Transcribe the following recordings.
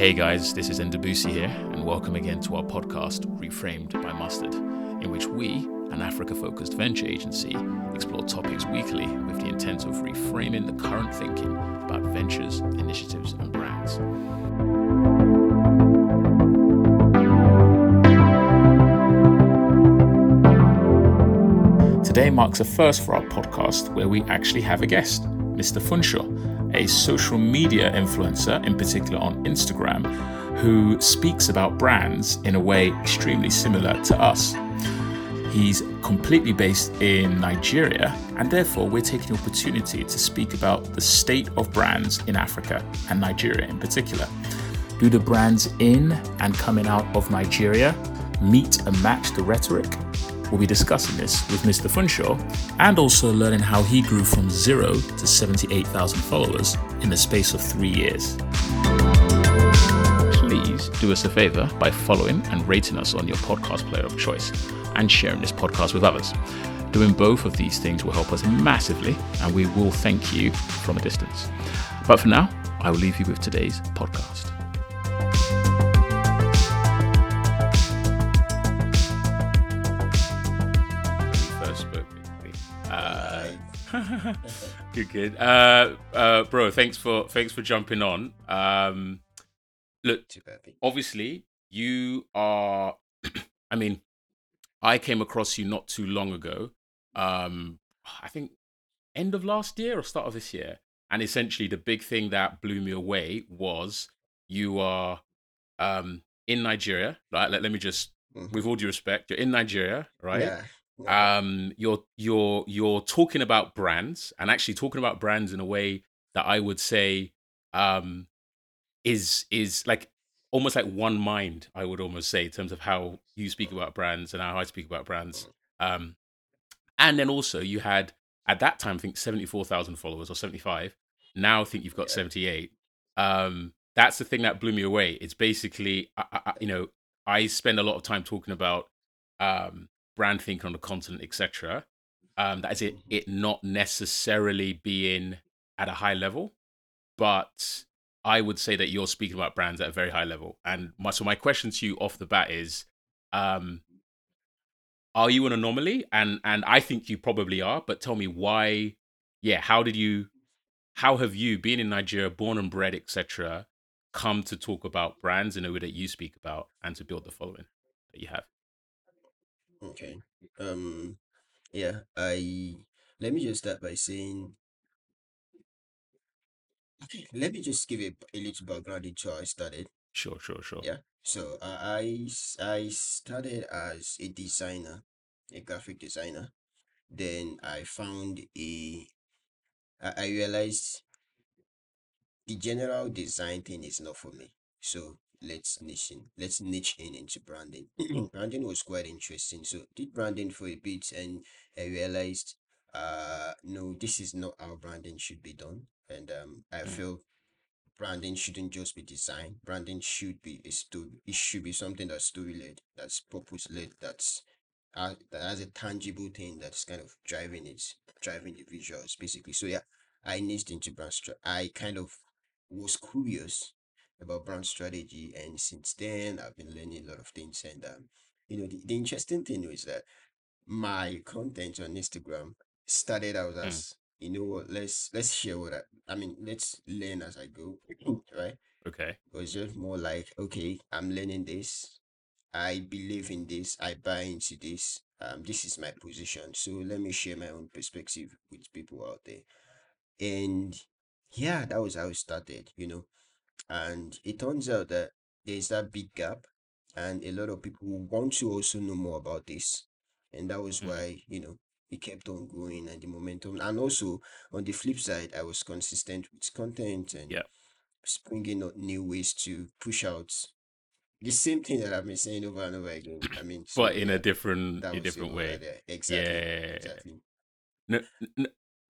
Hey guys, this is Ndubuisi here, and welcome again to our podcast, Reframed by Mustard, in which we, an Africa focused venture agency, explore topics weekly with the intent of reframing the current thinking about ventures, initiatives, and brands. Today marks a first for our podcast where we actually have a guest, Mr. Funsho, a social media influencer, in particular on Instagram, who speaks about brands in a way extremely similar to us. He's completely based in Nigeria, and therefore, we're taking the opportunity to speak about the state of brands in Africa and Nigeria in particular. Do the brands in and coming out of Nigeria meet and match the rhetoric? We'll be discussing this with Mr. Funsho and also learning how he grew from zero to 78,000 followers in the space of three years. Please do us a favor by following and rating us on your podcast player of choice and sharing this podcast with others. Doing both of these things will help us massively, and we will thank you from a distance. But for now, I will leave you with today's podcast. good, good. Uh, uh, bro, thanks for thanks for jumping on. Um, look, obviously you are i mean i came across you not too long ago um i think end of last year or start of this year and essentially the big thing that blew me away was you are um in nigeria right let, let me just Mhm. with all due respect you're in nigeria right Yeah. Um you're you're you're talking about brands and actually talking about brands in a way that i would say um is is like almost like one mind i would almost say in terms of how you speak about brands and how i speak about brands. Um and then also you had at that time i think 74000 followers or 75 now i think you've got Yeah. 78 um that's the thing that blew me away. It's basically I, I- you know i spend a lot of time talking about um brand thinking on the continent etc um that is it it not necessarily being at a high level. But i would say that you're speaking about brands at a very high level. And my so my question to you off the bat is um are you an anomaly? And and i think you probably are but tell me why yeah how did you how have you being in nigeria born and bred etc come to talk about brands in a way that you speak about and to build the following that you have Okay. Um. Yeah. I. Let me just start by saying. Okay. Let me just give a, a little background into how I started. sure sure sure Yeah. So uh, I s- I started as a designer, a graphic designer. Then I found a. I I realized the general design thing is not for me. So let's niche in, let's niche in into branding. branding was quite interesting. So did branding for a bit and I realized uh no, this is not how branding should be done. And um I Mm. feel branding shouldn't just be design. Branding should be a story. It should be something that's story led, that's purpose led, that's uh, that has a tangible thing that's kind of driving it, driving the visuals basically. So yeah, I niched into brand I kind of was curious about brand strategy, and since then I've been learning a lot of things. And um, you know, the, the interesting thing is that my content on Instagram started out Mm. as you know what, let's let's share what I, I mean, let's learn as I go, right? okay It was just more like, okay, I'm learning this. I believe in this. I buy into this. Um, this is my position. So let me share my own perspective with people out there. And yeah, that was how it started, you know. And it turns out that there's that big gap, and a lot of people want to also know more about this. And that was Mm. why, you know, it kept on going and the momentum. And also on the flip side, I was consistent with content and Yeah. springing up new ways to push out the same thing that I've been saying over and over again. I mean, so but in yeah, a different that a was it different over way there. Exactly. yeah Exactly. no, n-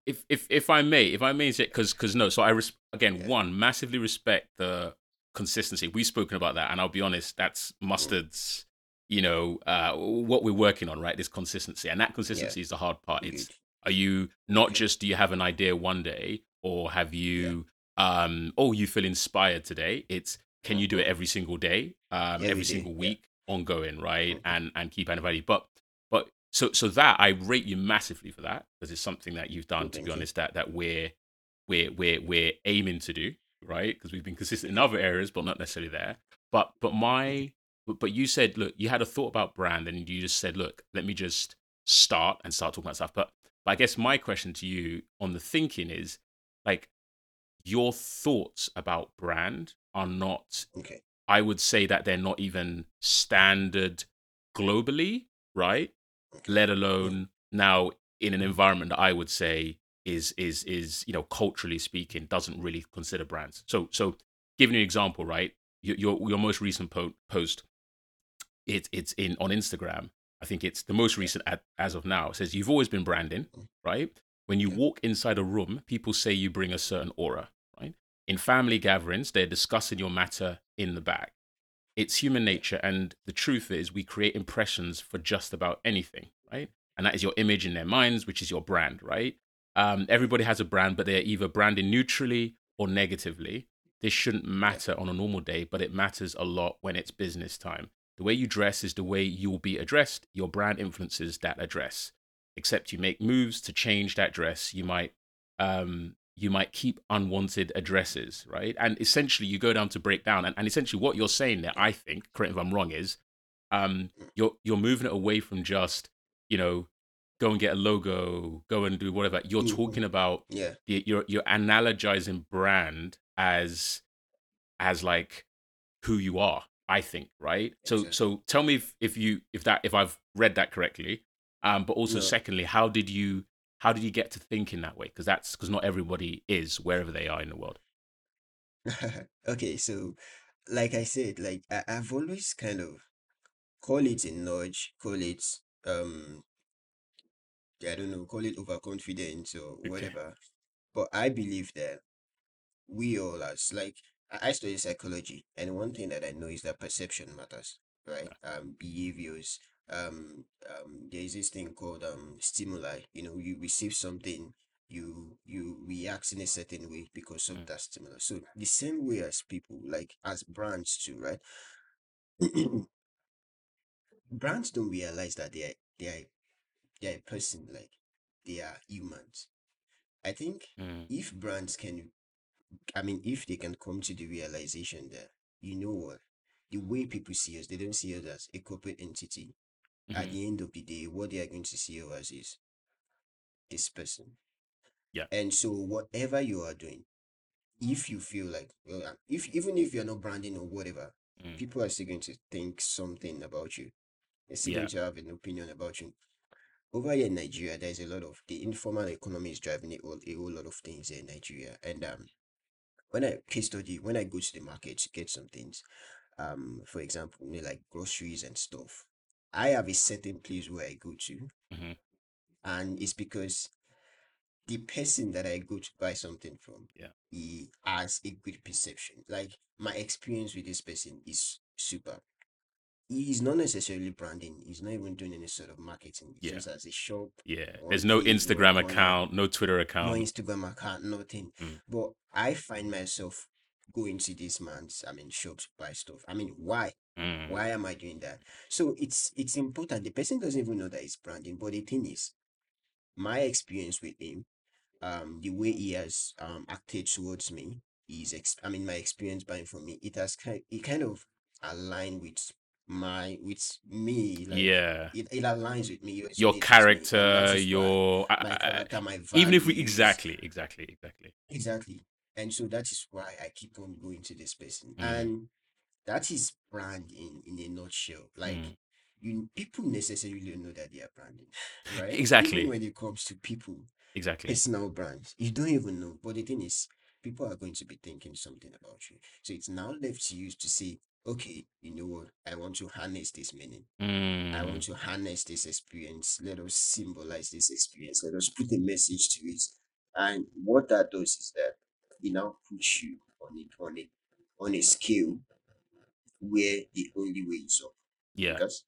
if if if I may, if I may say, because because no, so I res- again Yeah. one massively respect the consistency. We've spoken about that, and I'll be honest, that's mustard's. You know uh, what we're working on, right? This consistency, and that consistency is the hard part. It's are you not just do you have an idea one day, or have you um oh you feel inspired today? It's can you do it every single day, um, every, Every day, single yeah. week, ongoing, right? Mhm. And and keep adding value. But so so that I rate you massively for that because it's something that you've done. To be you. honest, that that we're we're we're we're aiming to do, right? Because we've been consistent in other areas, but not necessarily there. But but my but, but you said, look, you had a thought about brand, and you just said, look, let me just start and start talking about stuff. But but I guess my question to you on the thinking is like your thoughts about brand are not Okay. I would say that they're not even standard globally, right? Let alone now in an mm. environment that I would say is is is you know culturally speaking doesn't really consider brands. So so giving you an example, right? Your your, your most recent po- post, it's it's in on Instagram. I think it's the most recent at, as of now. It says you've always been branding, mm. right? When you walk inside a room, people say you bring a certain aura, right? In family gatherings, they're discussing your matter in the back. It's human nature, and the truth is, we create impressions for just about anything, right? And that is your image in their minds, which is your brand, right? Um, everybody has a brand, but they're either branding neutrally or negatively. This shouldn't matter on a normal day, but it matters a lot when it's business time. The way you dress is the way you will be addressed. Your brand influences that address. Except you make moves to change that dress, you might um, you might keep unwanted addresses, right? And essentially, you go down to break down, and, and essentially, what you're saying there, I think, correct if I'm wrong, is um, you're you're moving it away from just you know go and get a logo, go and do whatever. You're Mhm. talking about Yeah. the, you're you're analogizing brand as as like who you are i think right so Exactly. so tell me if, if you if that if i've read that correctly um but also No. secondly how did you how did you get to thinking that way because that's because not everybody is wherever they are in the world okay, so like I said, like I, I've always kind of call it a nudge, call it um I don't know, call it overconfidence or okay whatever. But I believe that we all as like I I study psychology, and one thing that I know is that perception matters, right? Um, behaviors. Um, um, there is this thing called um stimuli. You know, you receive something, you you react in a certain way because of Mm. that stimulus. So the same way as people, like as brands too, right? brands don't realize that they are they are they are a person, like they are humans. I think Mm. if brands can I mean, if they can come to the realization that, you know what, the way people see us, they don't see us as a corporate entity. At Mhm. the end of the day, what they are going to see us as is this person. Yeah. And so, whatever you are doing, if you feel like, well, uh, if even if you're not branding or whatever, Mm. people are still going to think something about you. They're still Yeah. going to have an opinion about you. Over here in Nigeria, there's a lot of the informal economy is driving a whole, a whole lot of things in Nigeria. And um, when I case study, when I go to the market to get some things, um, for example, you know, like groceries and stuff, I have a certain place where I go to, Mhm. and it's because the person that I go to buy something from, Yeah. he has a good perception. Like my experience with this person is super. He's not necessarily branding. He's not even doing any sort of marketing. He Yeah. just has a shop yeah there's no instagram account no twitter account, no Instagram account, nothing. Mm. But I find myself going to this man's, I mean, shop to buy stuff. I mean, why? Mm. Why am I doing that? So it's it's important. The person doesn't even know that it's branding. But the thing is, my experience with him, um, the way he has um acted towards me, is ex- I mean, my experience buying from me, it has kind it kind of aligned with my with me. Like yeah it, it aligns with me. It your with me, character your I- my character, my even if we exactly exactly exactly Exactly. And so that is why I keep on going to this person. Mm. And that is brand in, a nutshell. Like Mm. you people necessarily don't know that they are branding. Right? Exactly. Even when it comes to people, exactly personal brands, you don't even know. But the thing is, people are going to be thinking something about you. So it's now left to you to say, okay, you know what, I want to harness this meaning. I Mm. want to harness this experience. Let us symbolize this experience. Let us put a message to it. And what that does is that it now puts you on it on a on a scale where the only way is up. yeah Because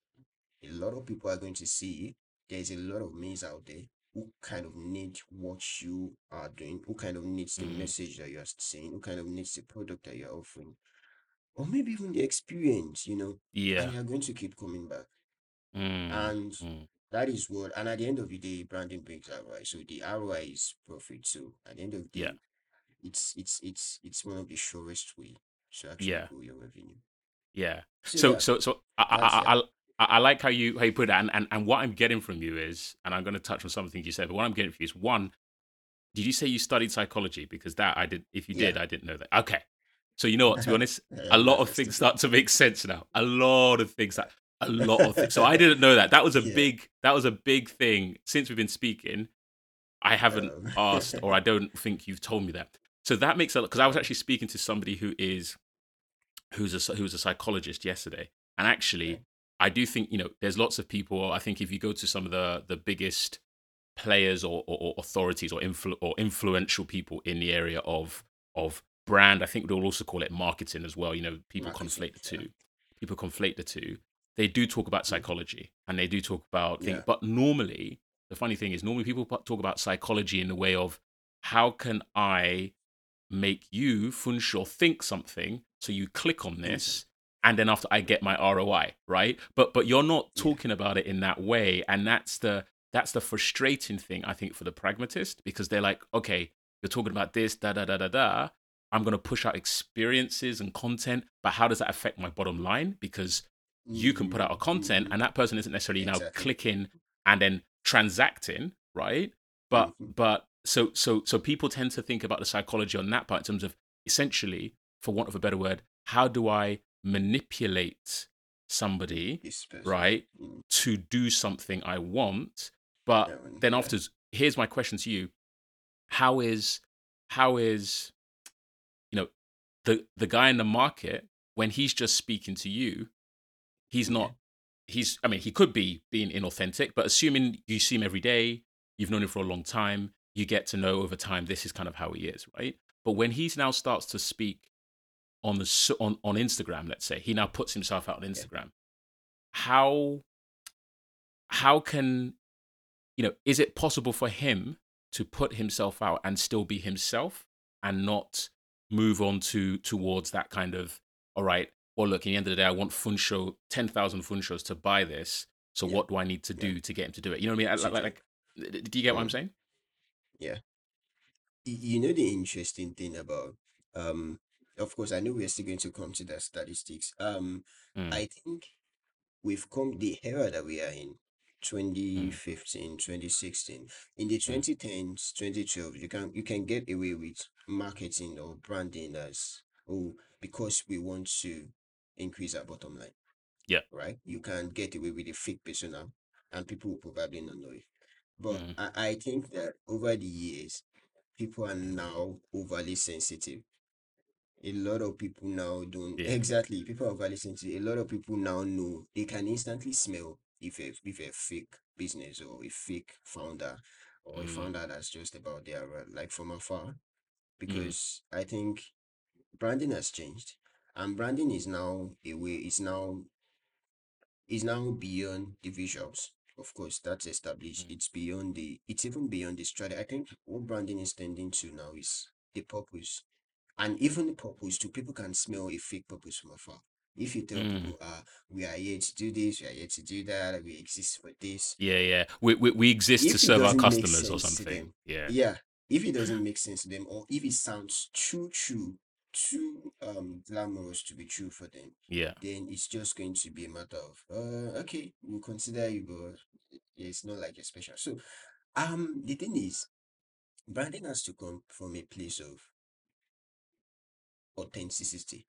a lot of people are going to see there's a lot of maids out there who kind of need what you are doing, who kind of needs the Mm. message that you are saying, who kind of needs the product that you're offering. or maybe even the experience, you know, and Yeah. you're going to keep coming back. Mm, And mm. that is what, and at the end of the day, branding brings ROI. So the ROI is profit. So at the end of the Yeah. day, it's it's it's it's one of the surest way to actually Yeah. grow your revenue. Yeah. So So yeah, so so I. I I, I I like how you how you put it, and, and and what I'm getting from you is, and I'm going to touch on some things you said, but what I'm getting from you is one, did you say you studied psychology? Because that I did. If you Yeah. did, I didn't know that. Okay. So you know what? To be honest, a lot of things start to make sense now. A lot of things that a lot of things. So I didn't know that. That was a Yeah. big that was a big thing since we've been speaking. I haven't Um, asked, or I don't think you've told me that. So that makes a lot because I was actually speaking to somebody who is who's a who's a psychologist yesterday, and actually, Okay. I do think you know there's lots of people. I think if you go to some of the the biggest players or, or, or authorities or influ- or influential people in the area of of brand, I think they'll also call it marketing as well. You know, people marketing. conflate the Yeah. two. People conflate the two. They do talk about Mm. psychology and they do talk about things, Yeah. but normally the funny thing is normally people talk about psychology in the way of how can I make you Funsho think something so you click on this and then after I get my ROI, right? But but you're not Yeah. talking about it in that way and that's the that's the frustrating thing I think for the pragmatist because they're like, okay, you're talking about this da da da da da. I'm going to push out experiences and content, but how does that affect my bottom line? Because you can put out a content mhm. and that person isn't necessarily now clicking and then transacting, right? But Mhm. but so so so people tend to think about the psychology on that part in terms of essentially, for want of a better word, how do I manipulate somebody, right, Mm. to do something I want? But Yeah, then Yeah. after, here's my question to you: How is how is you know the the guy in the market when he's just speaking to you? He's not. He's. I mean, he could be being inauthentic, but assuming you see him every day, you've known him for a long time, you get to know over time. This is kind of how he is, right? But when he's now starts to speak on the on on Instagram, let's say he now puts himself out on Instagram. How how can you know? Is it possible for him to put himself out and still be himself and not move on to towards that kind of all right? Well, look, at the end of the day, I want Funsho ten thousand Funshos to buy this. So Yeah. what do I need to Yeah. do to get him to do it? You know what I mean? Like, like, do like do you get what I'm Mm. saying? Yeah. Y- You know the interesting thing about um of course I know we're still going to come to the statistics. Um Mm, I think we've come the era that we are in mm, 2015 2016 in the mm. 2010s 2012 you can you can get away with marketing or branding as oh because we want to increase our bottom line Yeah. right you can get away with a fake persona and people will probably not know it but Mm, I, I think that over the years people are now overly sensitive. A lot of people now don't yeah. exactly people are overly sensitive. A lot of people now know they can instantly smell if a if a fake business or a fake founder or a Mm, founder that's just about their uh, like from afar. Mm, because I think branding has changed and branding is now a way is now is now beyond the visuals. Of course, that's established. mm, It's beyond the it's even beyond the strategy. I think what branding is tending to now is the purpose. And even the purpose too, people can smell a fake purpose from afar. If you tell mm. people, uh, we are here to do this, we are here to do that, we exist for this, Yeah, yeah. We, we we exist to if serve our customers or something. them, Yeah. yeah, if it doesn't make sense to them, or if it sounds too true, too um glamorous to be true for them, Yeah. then it's just going to be a matter of uh okay, we'll consider you, but it's not like you're special. So um the thing is, branding has to come from a place of authenticity.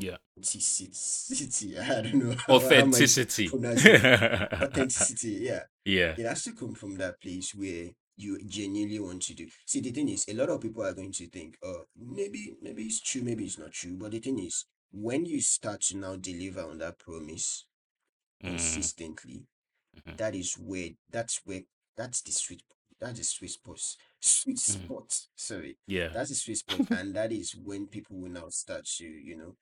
Yeah. Authenticity. I don't know how, how am I Authenticity. pronouncing. Authenticity, yeah. yeah. It has to come from that place where you genuinely want to do. See, the thing is, a lot of people are going to think, oh, maybe, maybe it's true, maybe it's not true. But the thing is, when you start to now deliver on that promise Mm, consistently, mhm, that is where that's where that's the sweet that's the sweet spot sweet mm. spot sorry Yeah. that's the sweet spot and that is when people will now start to you know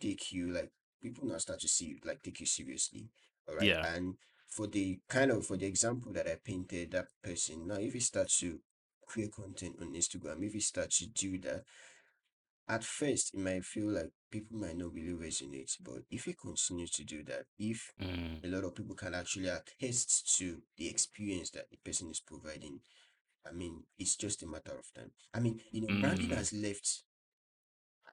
take you like people now start to see you like take you seriously all right Yeah. and for the kind of for the example that i painted that person. Now if you start to create content on instagram if you start to do that at first it might feel like people might not really resonate, but if you continue to do that, if Mm, a lot of people can actually attest to the experience that the person is providing, I mean, it's just a matter of time. I mean, you know, branding mm, has left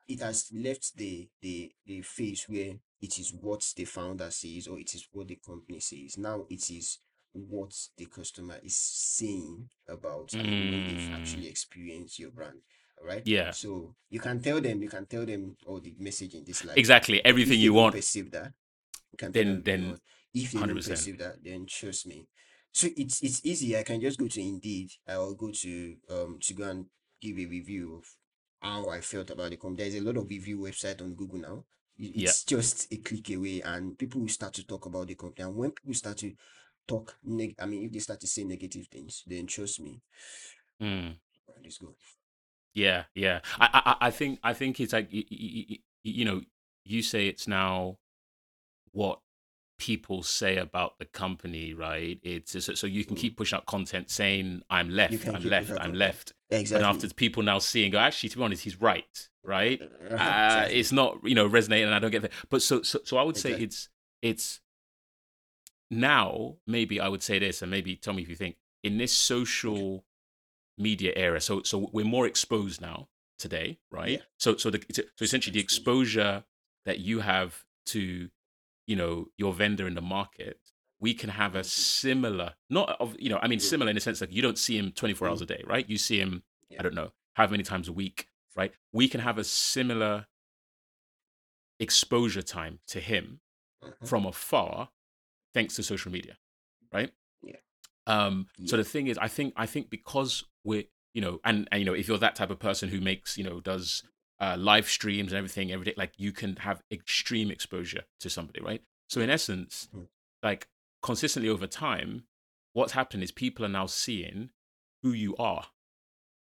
it has left the the the phase where it is what the founder says or it is what the company says. Now it is what the customer is saying about, I mean, when they've mm. actually experienced your brand. Right? Yeah, So you can tell them, you can tell them all the message in this light. exactly. Everything you want, perceive that, you can tell them then you then. If they don't perceive that, then trust me. So it's it's easy. I can just go to Indeed. I'll go to um to go and give a review of how I felt about the company. There's a lot of review website on Google now. I- Yeah. It's just a click away, and people will start to talk about the company. And when people start to talk neg, I mean, if they start to say negative things, then trust me. Mm. Let's go. Yeah, yeah. I, I, I think, I think it's like you, you, you know, you say it's now what people say about the company, right? It's so, so you can Mm. keep pushing out content saying I'm left, I'm left, I'm left, and Exactly. after people now seeing, go, actually, to be honest, he's right, right? Uh, exactly. it's not, you know, resonating, and I don't get that. But so, so, so I would say it's, it's now maybe I would say this, and maybe tell me if you think in this social media era. So, so we're more exposed now today, right? Yeah. So, so the so essentially the exposure that you have to, you know, your vendor in the market, we can have a Mhm. similar, not of you know, I mean Mm. similar in the sense that you don't see him twenty four hours Mm. a day, right? You see him, Yeah. I don't know, how many times a week, right? We can have a similar exposure time to him Mhm. from afar, thanks to social media, right? Yeah. Um, so the thing is, I think I think because we're you know, and, and you know, if you're that type of person who makes you know does uh, live streams and everything every day, like you can have extreme exposure to somebody, right? So in essence, Mhm. like consistently over time, what's happened is people are now seeing who you are,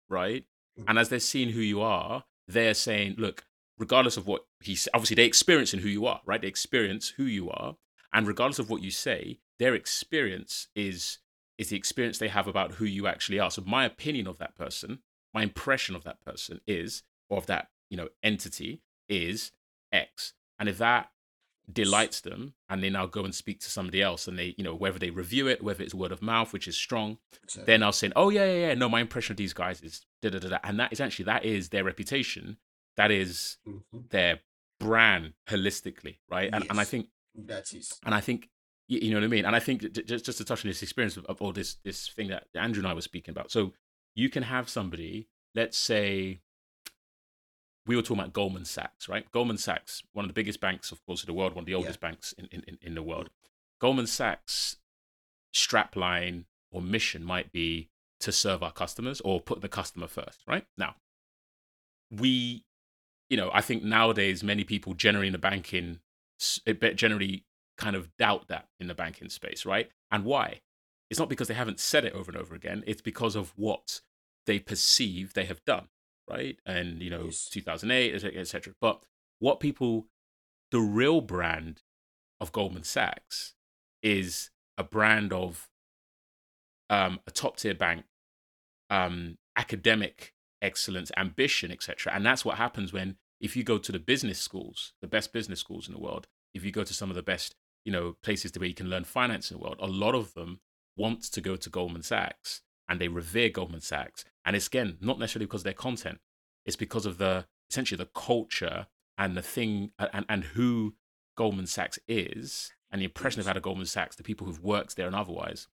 right? Mhm. And as they're seeing who you are, they're saying, look, regardless of what he's obviously they're experiencing who you are, right? They experience who you are, and regardless of what you say, their experience is is the experience they have about who you actually are. So my opinion of that person, my impression of that person is, or of that you know entity is X, and if that delights them and they now go and speak to somebody else and they you know whether they review it whether it's word of mouth which is strong Exactly. they're now saying oh yeah yeah yeah no my impression of these guys is da da da da and that is actually that is their reputation that is Mhm. their brand holistically right and, and i think That is. and i think you know what i mean and i think just just to touch on this experience of, of all this this thing that andrew and i were speaking about so you can have somebody let's say we were talking about Goldman Sachs, right? Goldman Sachs, one of the biggest banks, of course, in the world, one of the Yeah. oldest banks in, in, in the world. Goldman Sachs' strapline or mission might be to serve our customers or put the customer first, right? Now, we, you know, I think nowadays many people generally in the banking, eh, generally kind of doubt that in the banking space, right? And why? It's not because they haven't said it over and over again. It's because of what they perceive they have done, right? And you know, Yes. 2008, etc. Et cetera. but what people, the real brand of Goldman Sachs is a brand of um, a top tier bank, um, academic excellence, ambition, etc. And that's what happens when if you go to the business schools, the best business schools in the world, if you go to some of the best, you know, places to where you can learn finance in the world, a lot of them want to go to Goldman Sachs and they revere Goldman Sachs. And it's again not necessarily because of their content; it's because of the essentially the culture and the thing and, and who Goldman Sachs is and the impression they've had of Goldman Sachs, the people who've worked there and otherwise.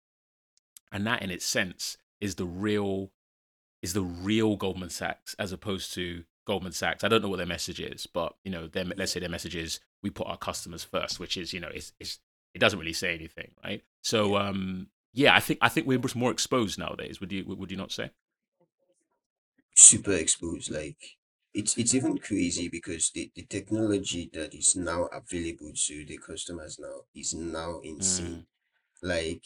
And that in its sense is the real is the real Goldman Sachs as opposed to Goldman Sachs. I don't know what their message is, but you know, their, let's say their message is we put our customers first, which is, you know, it's, it's it doesn't really say anything, right? So um yeah, I think I think we're more exposed nowadays. Would you would you not say? Super exposed. Like it's it's even crazy because the, the technology that is now available to the customers now is now insane. Mm, Like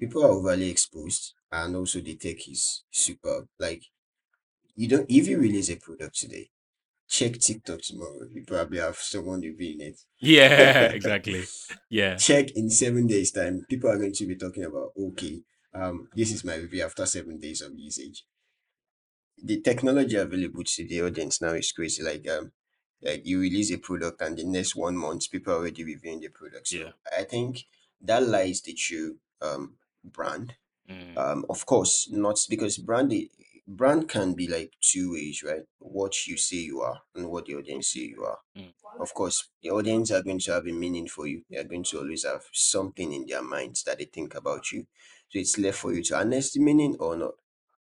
people are overly exposed and also the tech is superb. Like you don't if you release a product today, check TikTok tomorrow. You probably have someone reviewing it. Yeah, exactly. Yeah. check in seven days time people are going to be talking about okay um this is my review after seven days of usage the technology available to the audience now is crazy. Like um, like you release a product and the next one month people are already reviewing the product. Yeah. I think that lies the true um brand. Mm, Um, of course, not because brand i- brand can be like two ways, right? What you say you are and what the audience say you are. mm, Of course, the audience are going to have a meaning for you. They are going to always have something in their minds that they think about you. So it's left for you to harness the meaning or not.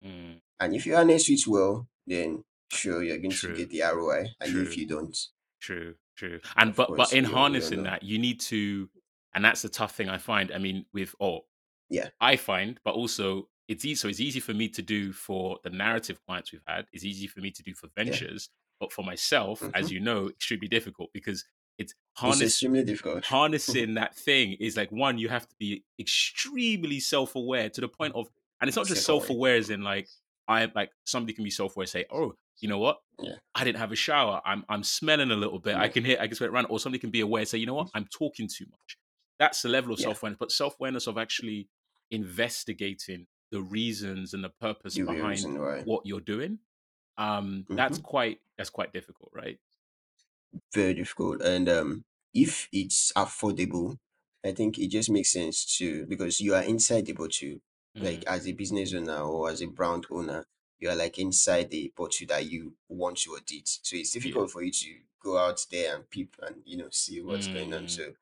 mm. And if you harness it well, then sure you're going to get the ROI. And if you don't, True, true. And of but but in harnessing that, you need to, and that's the tough thing I find. I mean, with oh, Yeah. I find, but also it's easy. So it's easy for me to do for the narrative clients we've had. It's easy for me to do for Yeah. ventures, but for myself, as hmm you know, extremely difficult because it's It's extremely difficult. harnessing that thing is like one you have to be extremely self-aware to the point of and it's not just self-aware as in like i like somebody can be self-aware say oh you know what Yeah. i didn't have a shower i'm i'm smelling a little bit i can hear i can smell it around or somebody can be aware say you know what i'm talking too much that's the level of Yeah. self-awareness but self-awareness of actually investigating the reasons and the purpose real behind reason why. what you're doing um that's hmm quite that's quite difficult right Very difficult. And um, if it's affordable, I think it just makes sense to because you are inside the bottle, like mm, as a business owner or as a brand owner, you are like inside the bottle that you want to audit. So it's yeah difficult for you to go out there and peep and you know see what's going on. mm, So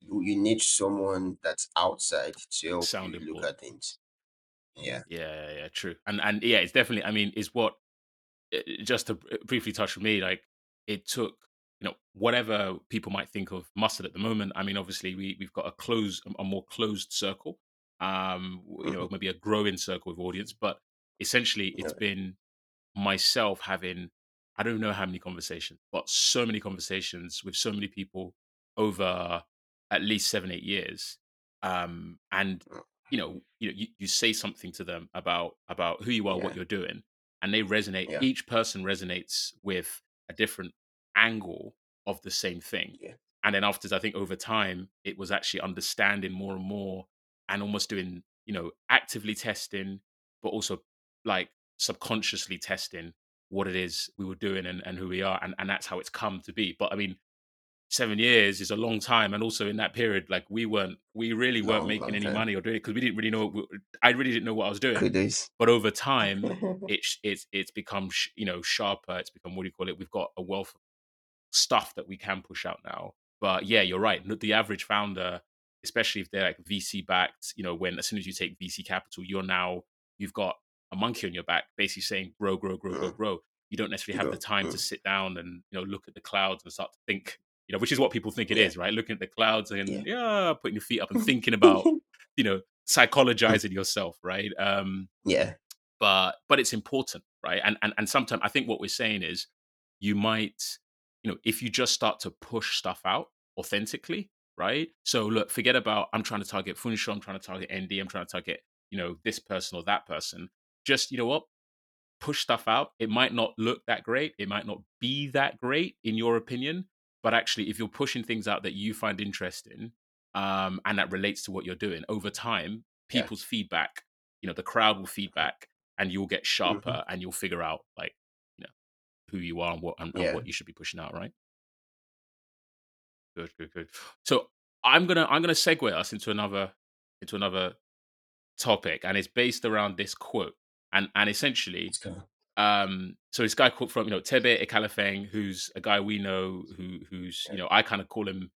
you, you need someone that's outside to help you sounding look board at things. Yeah. Yeah, yeah, yeah, true. And and yeah, it's definitely. I mean, is what uh, just to br- briefly touch with me. Like it took, you know, whatever people might think of mustard at the moment. I mean, obviously we we've got a close, a more closed circle. Um, you know, hmm maybe a growing circle of audience, but essentially it's been myself having I don't know how many conversations, but so many conversations with so many people over at least seven, eight years. Um, and you know, you know, you, you say something to them about about who you are, what you're doing, and they resonate. Yeah. Each person resonates with a different angle of the same thing. Yeah. And then after, I think over time, it was actually understanding more and more, and almost doing, you know, actively testing, but also like subconsciously testing what it is we were doing and, and who we are and, and that's how it's come to be. But i mean seven years is a long time and also in that period like we weren't we really weren't Long, making long any time. money or doing it because we didn't really know we- i really didn't know what i was doing. Kudos. but over time it's it's it's become sh- you know sharper. It's become what do you call it? We've got a wealth of stuff that we can push out now. But yeah you're right. The average founder especially if they're like vc backed you know when as soon as you take vc capital you're now you've got a monkey on your back basically saying grow grow grow grow Mm. grow you don't necessarily have the time to Mm. sit down and you know look at the clouds and start to think you know which is what people think it is right looking at the clouds and Yeah. yeah putting your feet up and thinking about you know psychologizing yourself right um yeah. but but it's important right and and, and sometimes i think what we're saying is you might you know if you just start to push stuff out authentically right? So look forget about i'm trying to target funsho i'm trying to target nd i'm trying to target you know this person or that person. Just you know what? Push stuff out. It might not look that great. It might not be that great in your opinion but actually if you're pushing things out that you find interesting um and that relates to what you're doing over time Yeah. people's feedback you know the crowd will feedback and you'll get hmm sharper and you'll figure out like you know who you are and what and, and what you should be pushing out right good good good. So i'm gonna i'm gonna segue us into another into another topic and it's based around this quote and and essentially um so this guy called from you know Thebe Ikalafeng who's a guy we know who who's you know i kind of call him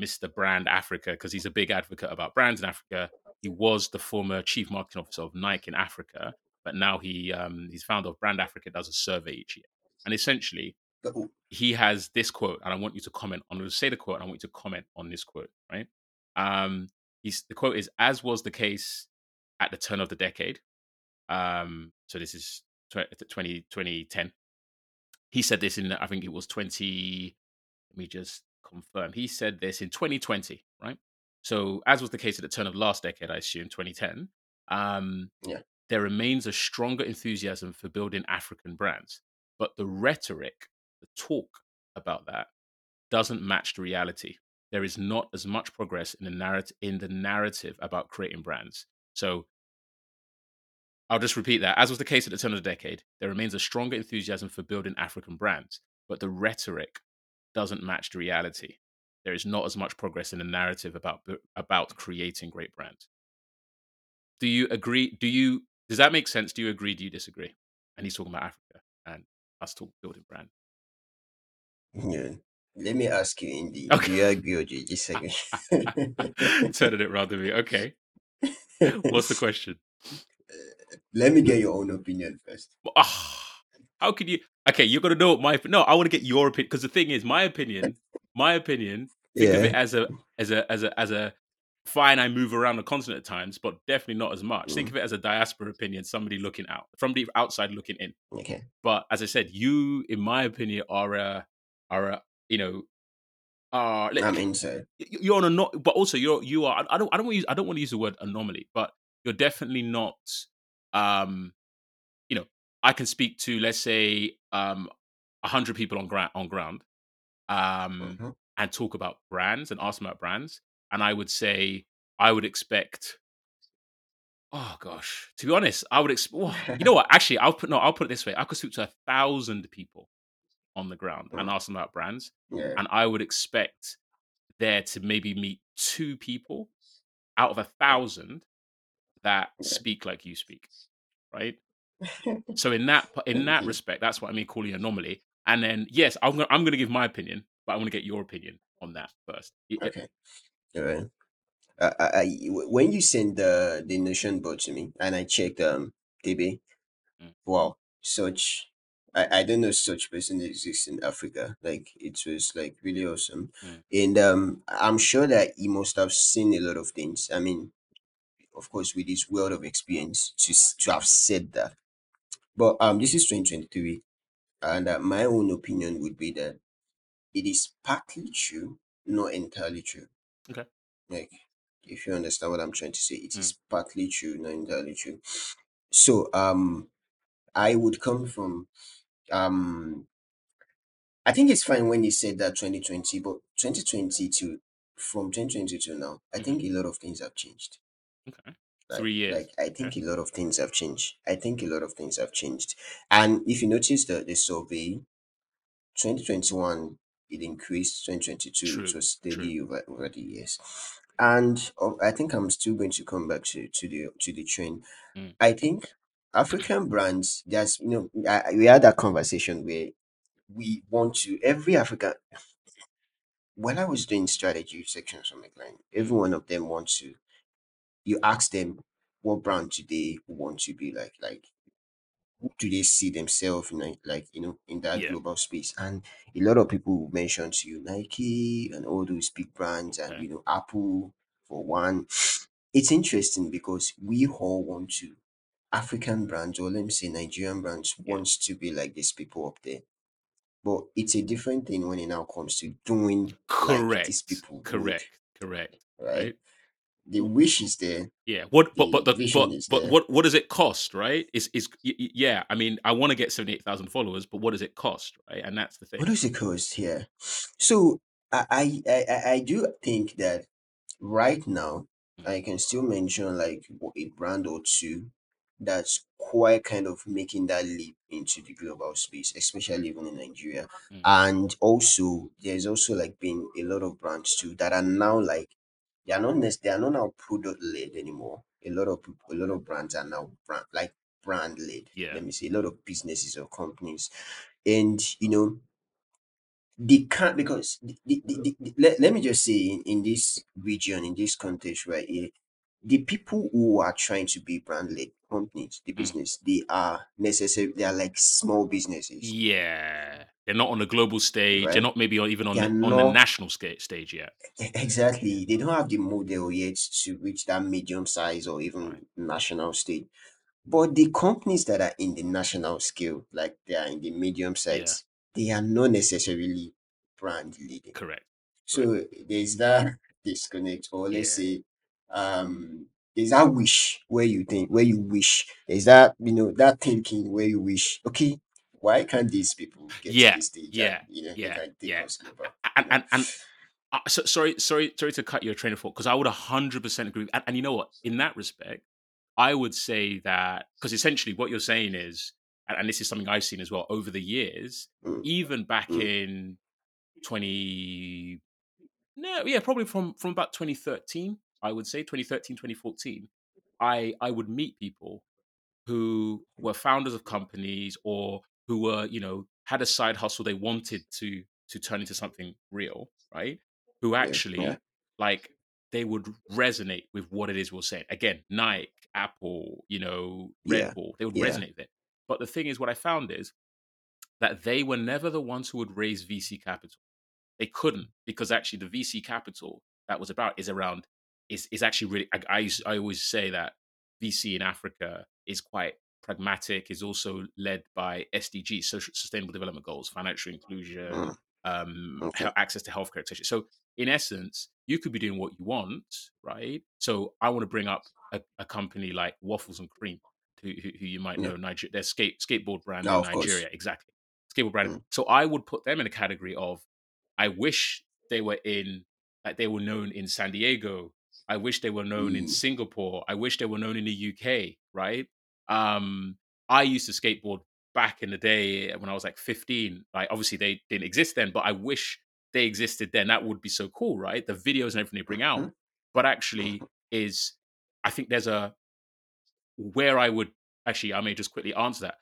mr brand africa because he's a big advocate about brands in africa. He was the former chief marketing officer of nike in africa but now he um he's founder of brand africa does a survey each year. And essentially. He has this quote, and I want you to comment on. We'll say the quote, and I want you to comment on this quote. Right? Um, he's the quote is as was the case at the turn of the decade. Um, so this is tw- 20, 2010. He said this in I think it was twenty. Let me just confirm. He said this in 2020, right? So as was the case at the turn of last decade, I assume 2010. Um, Yeah. there remains a stronger enthusiasm for building African brands, but the rhetoric, the talk about that, doesn't match the reality. There is not as much progress in the narrative in the narrative about creating brands. So I'll just repeat that. As was the case at the turn of the decade, there remains a stronger enthusiasm for building African brands, but the rhetoric doesn't match the reality. There is not as much progress in the narrative about about creating great brands. Do you agree? Do you does that make sense? Do you agree? Do you disagree? And he's talking about Africa and us talk building brand. Yeah. Let me ask you, Indy. Okay. Do you agree or do you disagree? Turning it round to me. Okay. What's the question? Let me get your own opinion first. Ah, how could you? Okay, you're gonna know what my no. I want to get your opinion because the thing is, my opinion, my opinion. Think of it as a as a as a as a fine. I move around the continent at times, but definitely not as much. Think Mm. of it as a diaspora opinion. Somebody looking out from the outside looking in. Okay. But as I said, you, in my opinion, are a are a you know are let- I'm inside. you're on a not but also you're you are i don't i don't want to use i don't want to use the word anomaly but you're definitely not um you know i can speak to let's say um 100 people on ground on ground um Mhm. and talk about brands and ask them about brands and i would say i would expect oh gosh to be honest i would expect you know what actually i'll put no i'll put it this way i could speak to a thousand people on the ground and ask them about brands Yeah. and I would expect there to maybe meet two people out of a thousand that speak like you speak, right? So in that in that respect, that's what I mean calling anomaly. And then yes, I'm gonna, I'm going to give my opinion, but I want to get your opinion on that first. Okay. All right. I, I, I- when you send the the nation board to me and I checked um DB, Mm. wow, such I, I don't know such person exists in Africa. Like it was like really awesome. Mm. And um I'm sure that he must have seen a lot of things. I mean, of course, with his world of experience to s- to have said that. But um this is 2023 and uh, my own opinion would be that it is partly true, not entirely true. Okay. Like, if you understand what I'm trying to say, it Mm. is partly true, not entirely true. So, um, I would come from, um, I think it's fine when you said that 2020, but 2022, from 2020 to now, I Mhm. think a lot of things have changed. Okay. Like, Three years. like I think a lot of things have changed. I think a lot of things have changed. And if you notice the, the survey, 2021 it increased 2022 True, it was true. steady over, over the years and uh, i think i'm still going to come back to, to the to the trend Mm. i think african brands there's you know I, we had that conversation where we want to every african when i was doing strategy sections for my client every one of them wants to you ask them what brand do they want to be like like who do they see themselves in like, like you know in that Yeah. global space and a lot of people will mention to you nike and all those big brands and Okay. you know apple for one it's interesting because we all want to african brands or let me say nigerian brands Yeah. wants to be like these people up there but it's a different thing when it now comes to doing like Correct. these people would, Correct. Correct. right Right. the wish is there Yeah. What? But but the but is but there what what does it cost? Right? Is is yeah? I mean, I want to get seventy eight thousand followers, but what does it cost? Right? And that's the thing. what does it cost here so I, I i i I do think that right now Mm. I can still mention like w- a brand or two that's quite kind of making that leap into the global space, especially even in Nigeria. Mm. And also, there's also like been a lot of brands too that are now like they are not nec- they are not now product led anymore. A lot of people, a lot of brands are now brand like brand led. Yeah. Let me say a lot of businesses or companies, and you know they can't because the, the, the, the- let, let me just say in, in this region in this context right here the people who are trying to be brand led companies the Mm. business they are necessary they are like small businesses Yeah. They're not on the global stage. They're not maybe even on the, on the national sca- stage yet. exactly they don't have the model yet to reach that medium size or even Right. national stage but the companies that are in the national scale like they are in the medium Yeah. size they are not necessarily brand leading Correct. Correct. So there's that disconnect, or let's Yeah. say, um, there's that wish where you think, where you wish, there's that, you know, that thinking where you wish, okay, why can't these people get to Yeah. this stage Yeah. and, you know, Yeah. Yeah. And and and uh, so, sorry, sorry, sorry to cut your train of thought because I would hundred percent agree. And, and you know what? In that respect, I would say that because essentially what you're saying is, and, and, this is something I've seen as well over the years, mm. even back Mm. in 20, no, yeah, probably from from about 2013, I would say 2013, 2014, I I would meet people who were founders of companies or who were, you know, had a side hustle they wanted to to turn into something real, right? Who actually yeah, like they would resonate with what it is we're saying. Again, Nike, Apple, you know, Red yeah, Bull, they would yeah. resonate with it. But the thing is, what I found is that they were never the ones who would raise VC capital. They couldn't because actually the VC capital that was about is around is is actually really. I I, I always say that VC in Africa is quite pragmatic. Is also led by SDGs, social sustainable development goals, financial inclusion, Mm. um, Okay. access to healthcare, etc. So in essence, you could be doing what you want, right? So I want to bring up a, a company like Waffles and Cream, who, who, who you might Yeah. know, Niger- their skate skateboard brand No, in of course. Nigeria, exactly. Skateboard brand. Mm. So I would put them in a category of, I wish they were in, like they were known in San Diego. I wish they were known in Mm. Singapore. I wish they were known in the UK, right? Um, I used to skateboard back in the day when I was like 15. Like obviously they didn't exist then, but I wish they existed then. That would be so cool, right? The videos and everything they bring out. Mhm. But actually is I think there's a where I would actually I may just quickly answer that.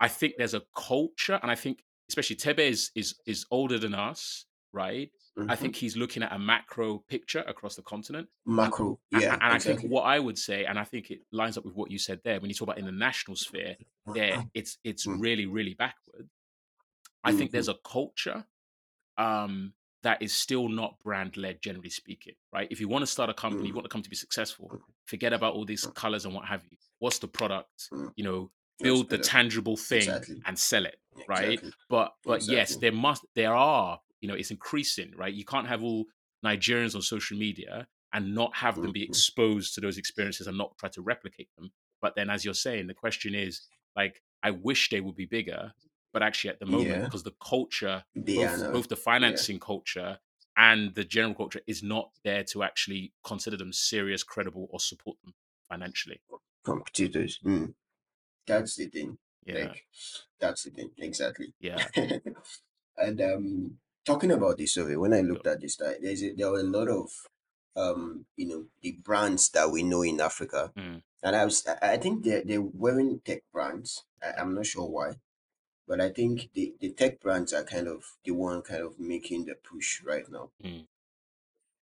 I think there's a culture, and I think especially Thebe is is is older than us, right? I Mhm. think he's looking at a macro picture across the continent. macro. Yeah, and I exactly. think what I would say, and I think it lines up with what you said there, when you talk about in the national sphere, there it's it's Mm. really really backward. I think there's a culture um, that is still not brand led, generally speaking, right? If you want to start a company, you Mm. want the company to be successful, forget about all these colors and what have you. What's the product? Mm. You know, Yes, build the tangible thing Exactly. and sell it, right? Exactly. But but yes, there must there are you know it's increasing, right? You can't have all Nigerians on social media and not have them be Mhm. exposed to those experiences and not try to replicate them. But then, as you're saying, the question is like, I wish they would be bigger, but actually at the moment, Yeah. because the culture, both both the financing culture and the general culture is not there to actually consider them serious, credible, or support them financially. competitors. Mm. That's the thing. Yeah, Like that's the thing. Exactly. yeah, and um talking about this survey, when I looked at this, that there's a, there were a lot of um you know the brands that we know in Africa, Mm. and I was I I think they they weren't tech brands. I, I'm not sure why, but I think the the tech brands are kind of the one kind of making the push right now. Mm.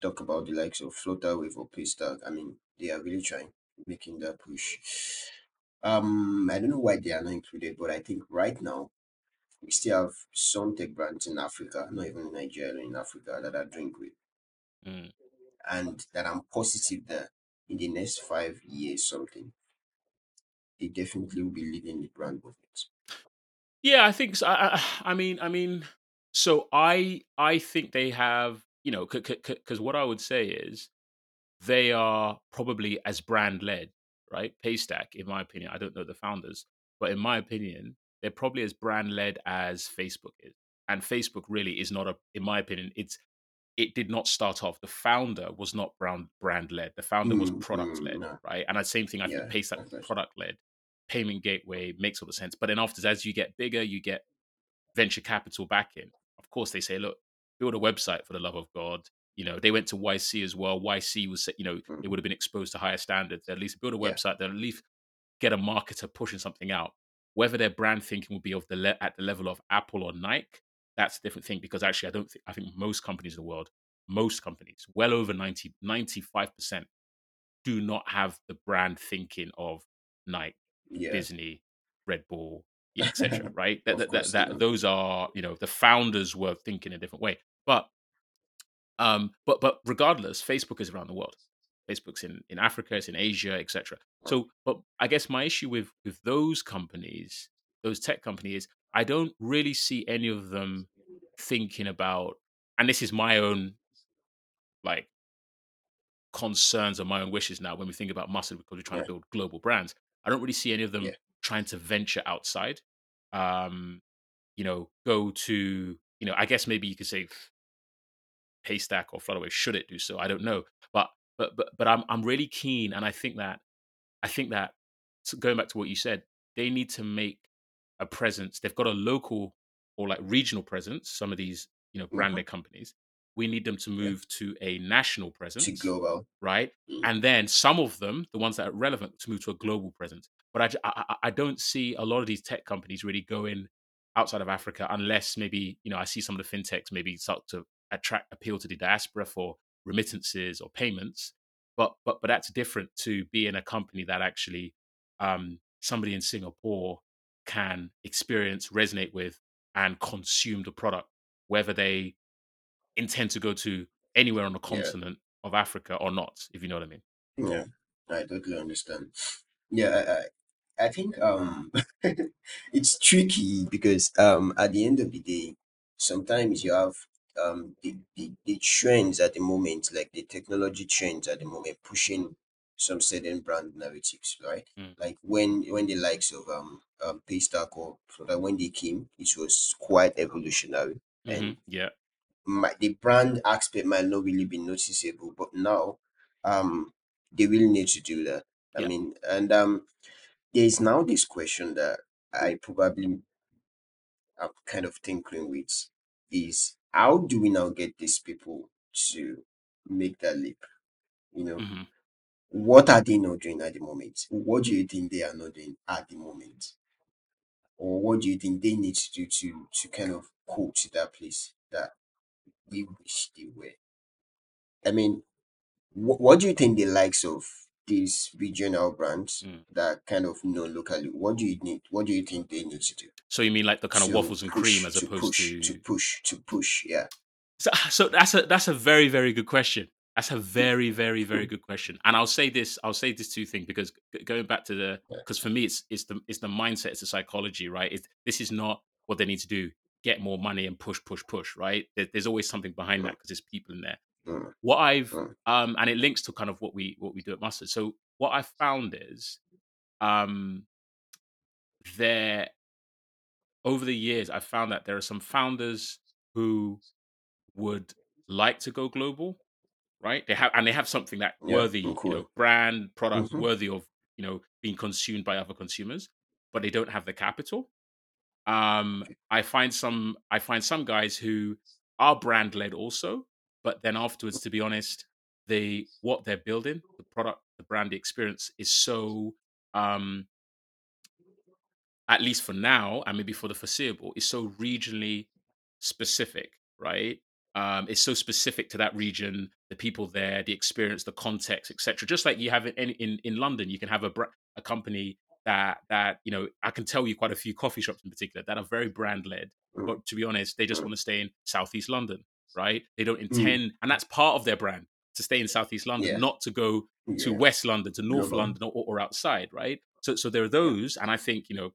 Talk about the likes of Flutterwave or Paystack. I mean, they are really trying making that push. Um, I don't know why they are not included, but I think right now we still have some tech brands in Africa, not even in Nigeria, in Africa, that are doing great. Mm. And that I'm positive that in the next five years, something, they definitely will be leading the brand movement. Yeah, I think so. I, I, I mean, I mean, so I I think they have, you know, because what I would say is they are probably as brand led, right? Paystack, in my opinion, I don't know the founders, but in my opinion, they're probably as brand led as Facebook is. And Facebook really is not a, in my opinion, it's it did not start off. The founder was not brand brand led. The founder was Mm, product mm, led, no. right? And the same thing, I Yeah, think was exactly. product led. Payment gateway makes all the sense. But then after, as you get bigger, you get venture capital backing. Of course, they say, look, build a website for the love of God. You know, they went to YC as well. YC was, you know, they Mm. would have been exposed to higher standards. At least build a Yeah. website. They'll at least get a marketer pushing something out. Whether their brand thinking will be of the le- at the level of Apple or Nike, that's a different thing. Because actually, I don't think I think most companies in the world, most companies, well over 90, 95 percent, do not have the brand thinking of Nike, Yeah. Disney, Red Bull, etc. Right? That, that, course that, they that those are you know the founders were thinking a different way. But um, but but regardless, Facebook is around the world. Facebook's in in Africa, it's in Asia, etc. So, but I guess my issue with with those companies, those tech companies, I don't really see any of them thinking about. And this is my own like concerns and my own wishes now when we think about Mustard because we're trying Yeah. to build global brands. I don't really see any of them Yeah. trying to venture outside. Um, you know, go to you know, I guess maybe you could say Paystack or Flutterwave should it do so? I don't know, but but but but I'm I'm really keen, and I think that I think that going back to what you said, they need to make a presence. They've got a local or like regional presence. Some of these, you know, hmm branded companies. We need them to Yeah. move to a national presence, To global. right? Mm. And then some of them, the ones that are relevant, to move to a global presence. But I I don't see a lot of these tech companies really going outside of Africa unless maybe you know I see some of the fintechs maybe start to attract appeal to the diaspora for remittances or payments. But but but that's different to being in a company that actually um, somebody in Singapore can experience, resonate with, and consume the product, whether they intend to go to anywhere on the Yeah. continent of Africa or not, if you know what I mean. Yeah. I totally understand. Yeah, I, I, I think um it's tricky because um at the end of the day, sometimes you have um the, the, the trends at the moment, like the technology trends at the moment, pushing some certain brand narratives, right? Mm. Like when when the likes of um um Paystack or so that when they came, it was quite evolutionary hmm and Yeah. my, the brand aspect might not really be noticeable, but now um they really need to do that. I Yeah. mean, and um there is now this question that I probably am kind of tinkering with is how do we now get these people to make that leap? You know, hmm what are they not doing at the moment? What do you think they are not doing at the moment? Or what do you think they need to do to to kind of go to that place that we wish they were? I mean, What, what do you think the likes of these regional brands Mm. that kind of know locally? What do you need? What do you think they need to do So you mean like the kind of waffles and cream push, as to opposed push, to to push, to push? Yeah. So, so that's a that's a very very good question. That's a very very very good question. And I'll say this. I'll say this two thing because going back to the because for me it's it's the it's the mindset. It's the psychology, right? It's, this is not what they need to do. Get more money and push push push, right? There, there's always something behind that because there's people in there. Mm, What I've mm, um and it links to kind of what we what we do at Mustard. So what I found is um there over the years I found that there are some founders who would like to go global right? They have and they have something that yeah. worthy, mm, you know, brand product hmm worthy of you know being consumed by other consumers, but they don't have the capital. Um, I find some I find some guys who are brand led also, but then afterwards, to be honest, they what they're building, the product, the brand, the experience is so um at least for now and maybe for the foreseeable, is so regionally specific, right? Um, it's so specific to that region, the people there, the experience, the context, etc. Just like you have it in, in in London, you can have a a company that that you know I can tell you quite a few coffee shops in particular that are very brand led, Mm, but to be honest, they just want to stay in Southeast London, right? They don't mm. intend, and that's part of their brand to stay in Southeast London, Yeah. not to go to Yeah. West London, to North Global. London, or, or outside, right? So so there are those, and I think you know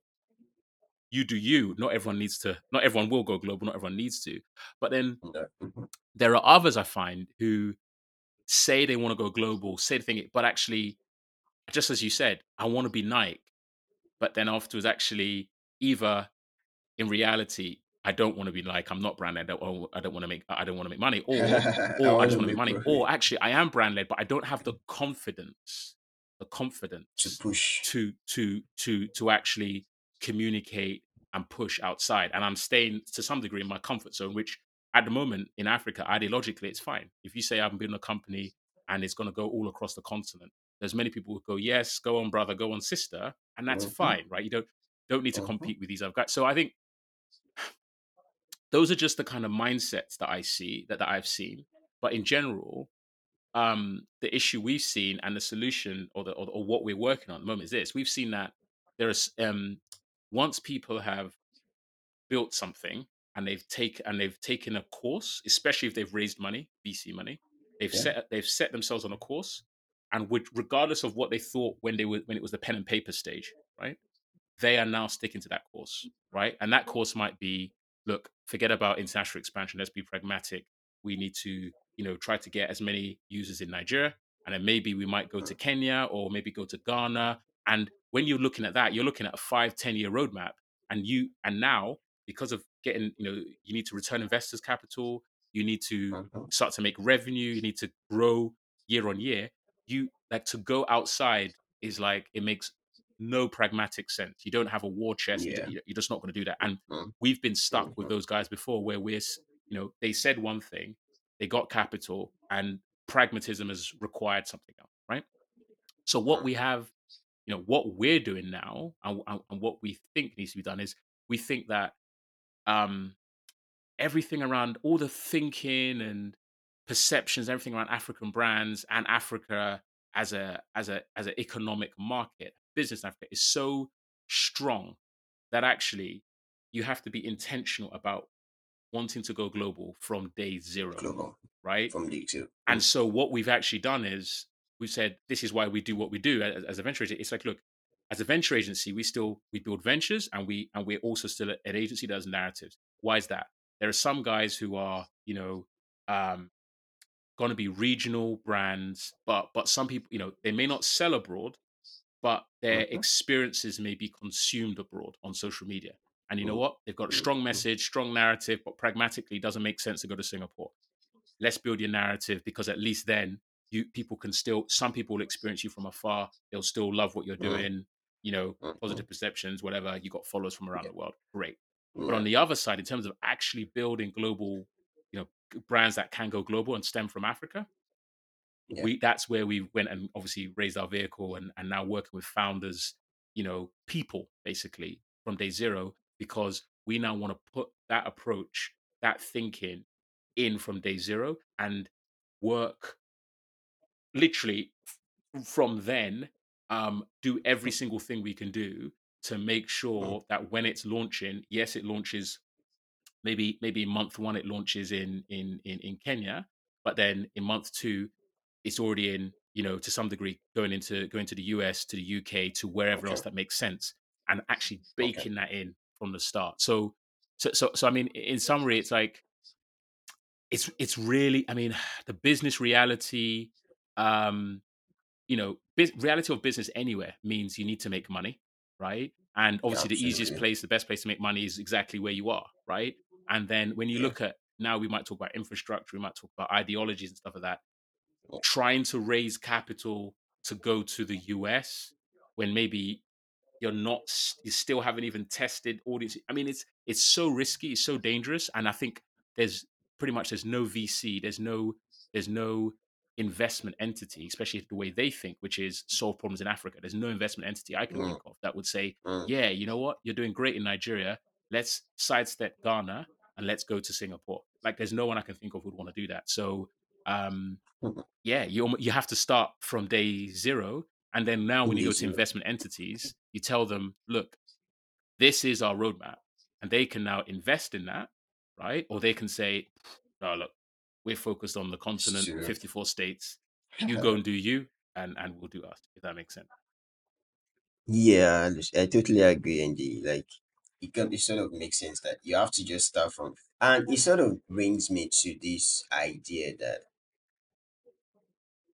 you do you. Not everyone needs to. Not everyone will go global. Not everyone needs to. But then Yeah. mhm, there are others I find who say they want to go global, say the thing, but actually, just as you said, I want to be Nike. But then afterwards, actually, either in reality, I don't want to be like I'm not brand led. I don't, I don't want to make. I don't want to make money, or or I want just want to make money, or actually I am brand led, but I don't have the confidence, the confidence to push. to to to to actually communicate and push outside and i'm staying to some degree in my comfort zone which at the moment in africa ideologically it's fine if you say i'm building a company and it's going to go all across the continent there's many people who go yes go on brother go on sister and that's hmm fine right you don't don't need to hmm compete with these other guys so i think those are just the kind of mindsets that i see that, that i've seen but in general um, the issue we've seen and the solution or the or, or what we're working on at the moment is this: we've seen that there is um, once people have built something and they've taken and they've taken a course, especially if they've raised money, VC money, they've Yeah. set they've set themselves on a course, and would regardless of what they thought when they were when it was the pen and paper stage, right? They are now sticking to that course, right? And that course might be, look, forget about international expansion. Let's be pragmatic. We need to, you know, try to get as many users in Nigeria, and then maybe we might go to Kenya or maybe go to Ghana. And when you're looking at that, you're looking at a five, 10 year roadmap. And you and now, because of getting, you know, you need to return investors' capital, you need to mhm, start to make revenue, you need to grow year on year. You like to go outside is like it makes no pragmatic sense. You don't have a war chest. Yeah. You're just not going to do that. And Mm. we've been stuck with Mhm. those guys before, where we're, you know, they said one thing, they got capital, and pragmatism has required something else, right? So what we have, you know, what we're doing now, and, and, and what we think needs to be done is we think that um, everything around all the thinking and perceptions, everything around African brands and Africa as a as a as an economic market, business in Africa is so strong that actually you have to be intentional about wanting to go global from day zero, Global right? from the two. And so what we've actually done is we've said this is why we do what we do as, as a venture agency. It's like, look, as a venture agency, we still we build ventures and we and we're also still an agency that does narratives. Why is that? There are some guys who are, you know, um, going to be regional brands, but but some people, you know, they may not sell abroad, but their Mhm. experiences may be consumed abroad on social media. And you know Mm. what? They've got a strong message, strong narrative, but pragmatically doesn't make sense to go to Singapore. Let's build your narrative because at least then you people can still some people will experience you from afar. They'll still love what you're doing, you know, positive perceptions, whatever. You got followers from around Yeah. the world. Great. But on the other side, in terms of actually building global, you know, brands that can go global and stem from Africa, Yeah. we that's where we went and obviously raised our vehicle and, and now working with founders, you know, people basically from day zero, because we now want to put that approach, that thinking in from day zero and work literally from then um do every single thing we can do to make Mm. sure that when it's launching yes it launches maybe maybe in month one it launches in in in, in kenya but then in month two it's already in you know to some degree going into going to the us to the uk to wherever else that makes sense and actually Okay. baking that in from the start so so so, so i mean in summary it's like it's it's really i mean the business reality um you know bus- reality of business anywhere means you need to make money right and obviously the easiest place the best place to make money is exactly where you are right and then when you Yeah. look at now we might talk about infrastructure we might talk about ideologies and stuff like that Yeah. Trying to raise capital to go to the us when maybe you're not you still haven't even tested audience i mean it's it's so risky it's so dangerous and i think there's pretty much there's no vc there's no there's no investment entity especially the way they think which is solve problems in africa there's no investment entity i can Mm. think of that would say Mm. yeah you know what you're doing great in nigeria let's sidestep ghana and let's go to singapore like there's no one i can think of who'd want to do that so um Mhm. yeah you you have to start from day zero and then now when you go to investment entities you tell them look this is our roadmap and they can now invest in that right or they can say no look we're focused on the continent Sure. 54 states you go and do you and and we'll do us if that makes sense Yeah, I I totally agree, Andy. Like it can it sort of makes sense that you have to just start from and it sort of brings me to this idea that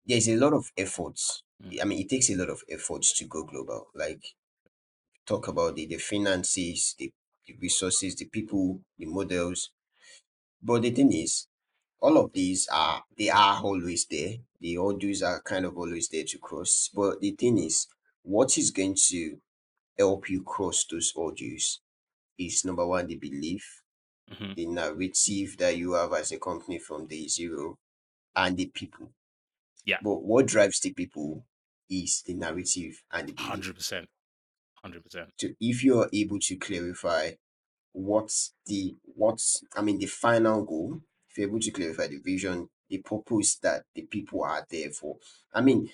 there's a lot of efforts. Mm. I mean, it takes a lot of efforts to go global. Like talk about the, the finances, the, the resources, the people, the models. But the thing is, all of these are they are always there. The odds are kind of always there to cross. But the thing is, what is going to help you cross those odds is number one the belief, Mhm. the narrative that you have as a company from day zero, and the people. Yeah. But what drives the people is the narrative and the 100% 100% So if you're able to clarify what's the what's I mean the final goal, if you're able to clarify the vision, the purpose that the people are there for. I mean,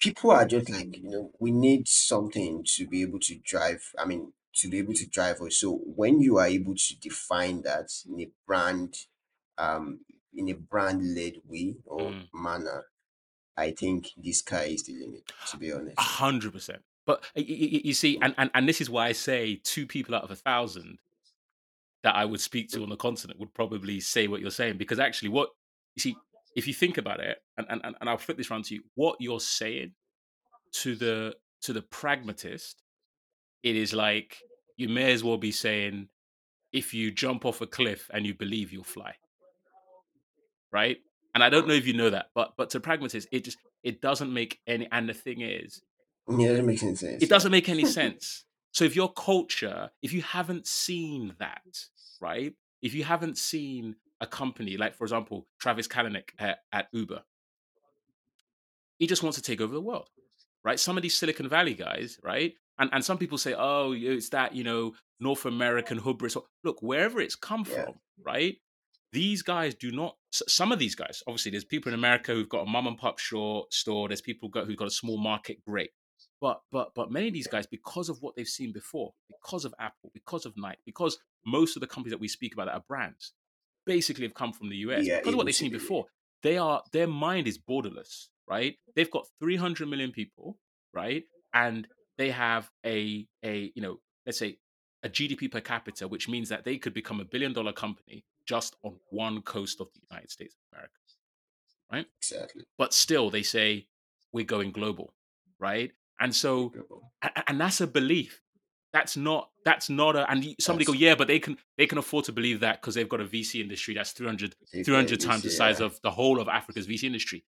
people are just like, you know, we need something to be able to drive. I mean, to be able to drive us. So when you are able to define that in a brand, um, in a brand led way or Mm. manner, I think the sky is the limit, to be honest. A hundred percent. But you see, and, and and this is why I say two people out of a thousand that I would speak to on the continent would probably say what you're saying because actually, what you see, if you think about it, and and, and- and I'll flip this around to you, what you're saying to the to the pragmatist, it is like you may as well be saying, if you jump off a cliff and you believe you'll fly, right? And I don't know if you know that, but but to pragmatists, it just it doesn't make any. And the thing is, Yeah, that makes any sense. It doesn't make any sense. So if your culture, if you haven't seen that, right? If you haven't seen a company like, for example, Travis Kalanick at, at Uber, he just wants to take over the world, right? Some of these Silicon Valley guys, right? And and some people say, oh, it's that you know North American hubris. Look, wherever it's come Yeah. from, right? These guys do not. Some of these guys, obviously, there's people in America who've got a mom and pop store. Store. There's people got, who've got a small market. Great, but but but many of these guys, because of what they've seen before, because of Apple, because of Nike, because most of the companies that we speak about that are brands, basically have come from the US. Yeah, because of what they've seen before, they are their mind is borderless, right? They've got 300 million people, right? And they have a a you know let's say a GDP per capita, which means that they could become a billion dollar company just on one coast of the United States of America, right? Exactly. But still, they say we're going global, right? And so a- and that's a belief that's not that's not a and somebody go yeah but they can they can afford to believe that because they've got a vc industry that's 300 300 got times the size yeah. of the whole of africa's vc industry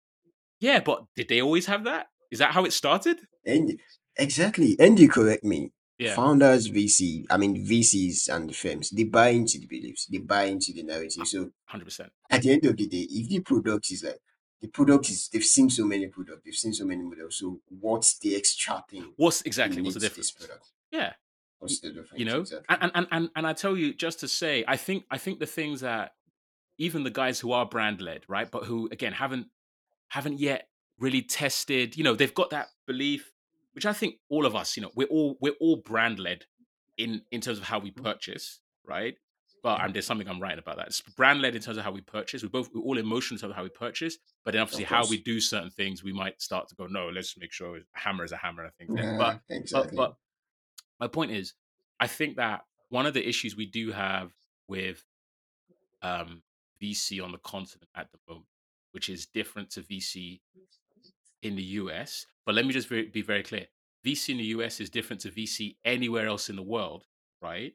yeah but did they always have that is that how it started And exactly, and you correct me. Yeah Founders, VC, I mean VCs and the firms, they buy into the beliefs, they buy into the narrative. So 100% at the end of the day, if the product is like the product is they've seen so many products, they've seen so many models. So what's the extra thing? what's exactly what's the difference product? yeah What's the difference? you know exactly. and, and and and i tell you just to say i think i think the things that even the guys who are brand led right but who again haven't haven't yet really tested you know they've got that belief which i think all of us you know we're all we're all brand led in in terms of how we purchase right? But and there's something i'm writing about that. It's brand led in terms of how we purchase. We both we're all emotional in terms of how we purchase but then obviously how we do certain things we might start to go no let's make sure a hammer is a hammer I think, Yeah, but exactly. but but my point is, I think that one of the issues we do have with um, VC on the continent at the moment, which is different to VC in the US. But let me just be very clear: VC in the US is different to VC anywhere else in the world, right?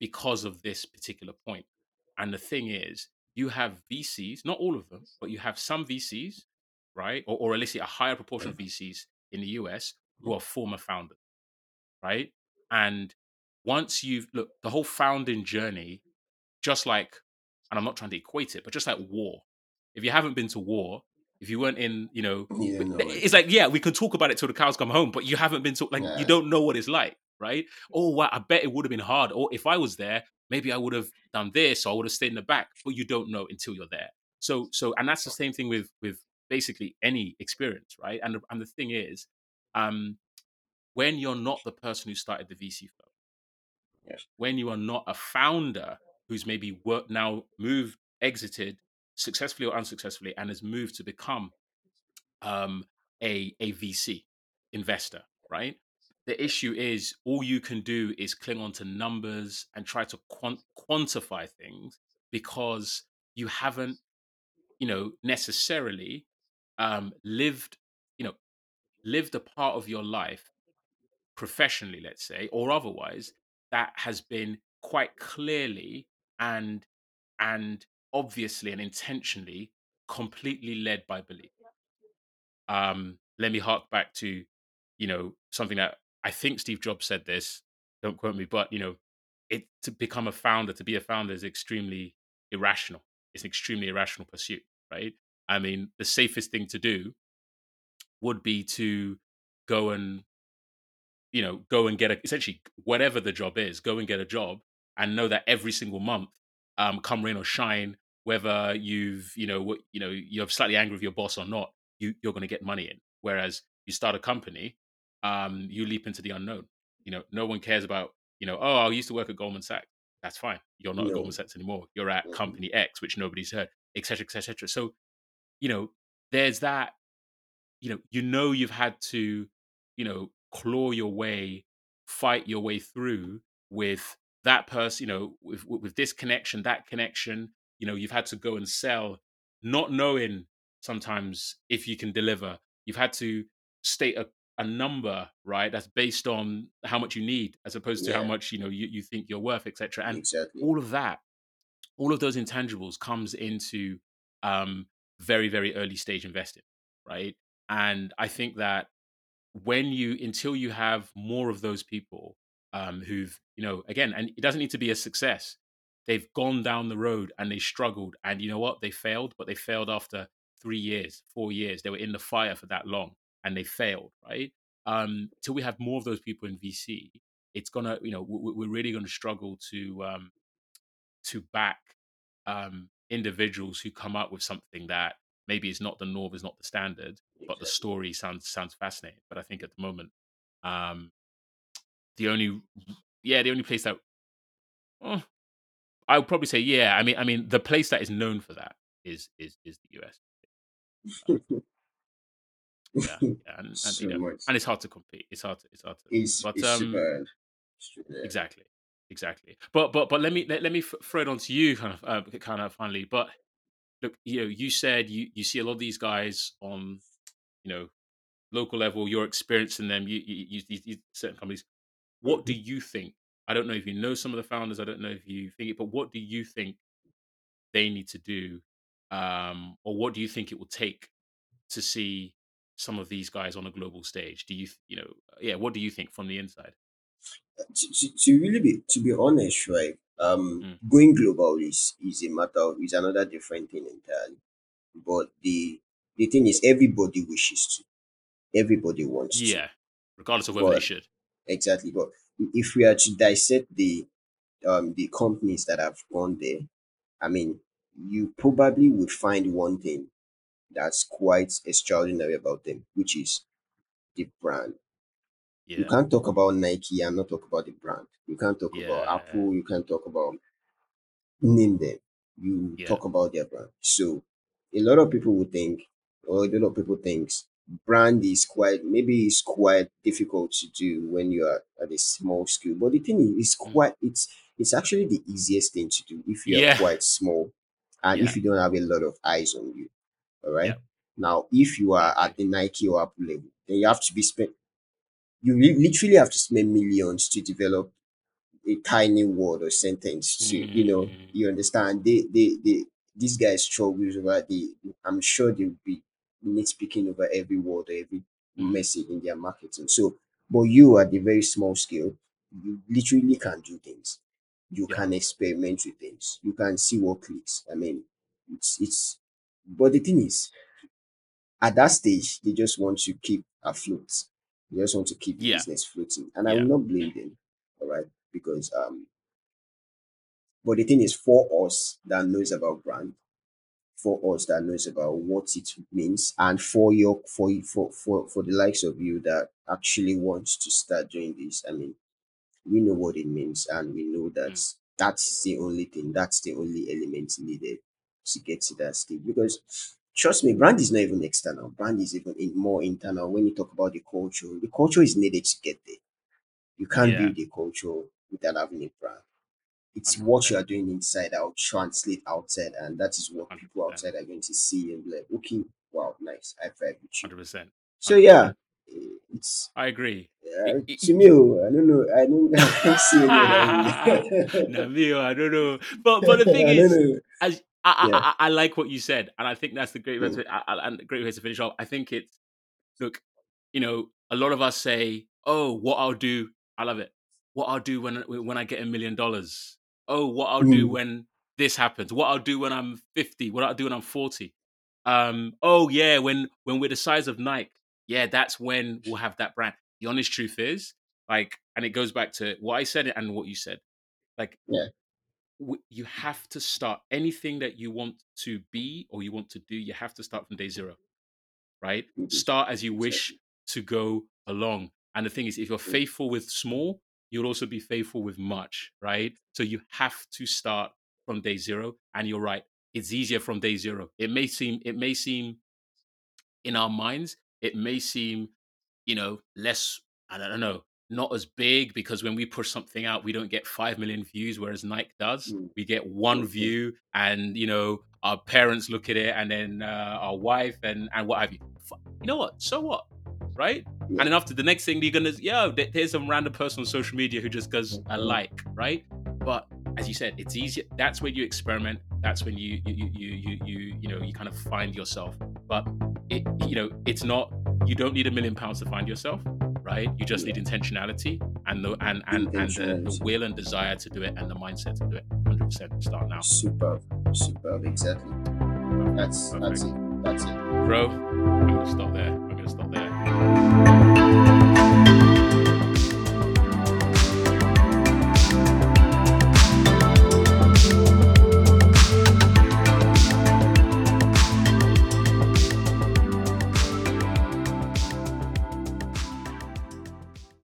Because of this particular point. And the thing is, you have VCs, not all of them, but you have some VCs, right, or, or at least a higher proportion of VCs in the US who are former founders right? And once you've look the whole founding journey, just like, and I'm not trying to equate it, but just like war. If you haven't been to war, if you weren't in, you know, You don't know th- it. it's like yeah, we can talk about it till the cows come home, but you haven't been to like Yeah. you don't know what it's like, right? Oh, wow, I bet it would have been hard. Or if I was there, maybe I would have done this, or I would have stayed in the back. But you don't know until you're there. So so, and that's the same thing with with basically any experience, right? And and the thing is, um, when you're not the person who started the VC firm, Yes. when you are not a founder who's maybe worked now moved, exited successfully or unsuccessfully, and has moved to become um, a a VC investor, right? The issue is all you can do is cling on to numbers and try to quant- quantify things because you haven't, you know, necessarily um, lived, you know, lived a part of your life professionally, let's say, or otherwise, that has been quite clearly and and obviously and intentionally completely led by belief. Um, let me hark back to, you know, something that I think Steve Jobs said this. Don't quote me, but you know, it to become a founder, to be a founder is extremely irrational. It's an extremely irrational pursuit, right? I mean, the safest thing to do would be to go and you know go and get a essentially whatever the job is go and get a job and know that every single month um come rain or shine whether you've you know what you know you're slightly angry with your boss or not you you're going to get money in. Whereas you start a company um you leap into the unknown. You know no one cares about you know oh i used to work at goldman sachs. That's fine. You're not at goldman sachs anymore. You're at Mhm. company x which nobody's heard etc etc etc so you know there's that you know you know you've had to you know claw your way fight your way through with that person you know with with this connection that connection you know you've had to go and sell not knowing sometimes if you can deliver you've had to state a, a number right that's based on how much you need as opposed to how much you know you, you think you're worth etc and exactly. all of that all of those intangibles comes into um very very early stage investing right and i think that when you until you have more of those people um, who've you know again, and it doesn't need to be a success. They've gone down the road and they struggled, and you know what? They failed, but they failed after three years, four years. They were in the fire for that long, and they failed. Right? Um, till we have more of those people in VC, it's gonna, you know, we're really gonna struggle to um, to back um, individuals who come up with something that maybe is not the norm, is not the standard, but the story sounds sounds fascinating. But I think at the moment, um, the only yeah, the only place that oh, I would probably say yeah. I mean, I mean, the place that is known for that is is is the US. yeah, yeah, and, and, so you know, and it's hard to compete. It's hard to it's hard to. It's, but it's um, exactly, exactly. But but but let me let, let me throw it on to you, kind of uh, kind of finally. But look, you know, you said you you see a lot of these guys on, you know, local level. You're experiencing them. You you, you, you, you certain companies. What do you think? I don't know if you know some of the founders. I don't know if you think it, but what do you think they need to do, um, or what do you think it will take to see some of these guys on a global stage? Do you, you know, yeah, what do you think from the inside? to, to, to really be to be honest, right? Um, Mm. going global is is a matter of is another different thing entirely. But the the thing is, everybody wishes to, everybody wants to. Yeah, regardless of whether they should. exactly. But if we are to dissect the um the companies that have gone there, I mean, you probably would find one thing that's quite extraordinary about them, which is the brand. You can't talk about Nike and not talk about the brand. You can't talk about Apple. You can't talk about name them. You Yeah. talk about their brand. So a lot of people would think, or a lot of people thinks brand is quite maybe it's quite difficult to do when you are at a small scale. But the thing is, it's Mm. quite it's it's actually the easiest thing to do if you are Yeah. quite small and Yeah. if you don't have a lot of eyes on you. All right. Yeah. Now, if you are at the Nike or Apple level, then you have to be spent you literally have to spend millions to develop a tiny word or sentence to you know Mm. you understand they they, they these guys struggles over the i'm sure they'll be nitpicking over every word or every Mm. message in their marketing. So but you at the very small scale. You literally can do things. You Yeah. can experiment with things. You can see what clicks. I mean it's it's but the thing is at that stage they just want to keep afloat. They just want to keep Yeah. business floating. And i will not blame them all right because um but the thing is for us that knows about brand for us that knows about what it means and for your for for for, for the likes of you that actually wants to start doing this. I mean we know what it means and we know that Mm. that's the only thing that's the only element needed to get to that stage. Because trust me brand is not even external. Brand is even in, more internal. When you talk about the culture the culture is needed to get there. You can't Yeah. build a culture without having a brand it's what you are doing inside that will translate outside and that is what people 100%. outside are going to see and be like okay wow nice i vibe with you Hundred percent. so yeah eh, it's I agree. uh, it- to me oh, i don't know i don't i can't see other no, me, I don't know. But but the thing I is, as I, I, Yeah. I, I like what you said, and I think that's the great way Mm. to, I- I- and the great way to finish off. I think it's look, you know, a lot of us say, "Oh, what I'll do," I love it. What I'll do when when I get a million dollars. Oh, what I'll do Mm. when this happens. What I'll do when I'm fifty. What I'll do when I'm forty. Um. Oh yeah, when when we're the size of Nike. Yeah, that's when we'll have that brand. The honest truth is, like, and it goes back to what I said and what you said. Like, Yeah. w- you have to start anything that you want to be or you want to do you have to start from day zero right Mhm. start as you wish to go along and the thing is if you're Mm. faithful with small you'll also be faithful with much right? So you have to start from day zero and you're right it's easier from day zero. It may seem it may seem in our minds it may seem you know less i don't know not as big because when we push something out we don't get 5 million views whereas nike does. Mm. we get one view and you know our parents look at it and then uh, our wife and and what have you. You know what? So what right Yeah. and then after the next thing you're gonna yo there- there's some random person on social media who just goes a Mhm. like right but as you said it's easier that's where you experiment that's when you you you you you you know you kind of find yourself. But it you know it's not you don't need a million pounds to find yourself, right? You just need intentionality and the and and and the, the will and desire to do it and the mindset to do it. Hundred percent. Start now. Superb, superb. Exactly. That's Perfect. that's it. That's it, bro. I'm gonna stop there. It's not there.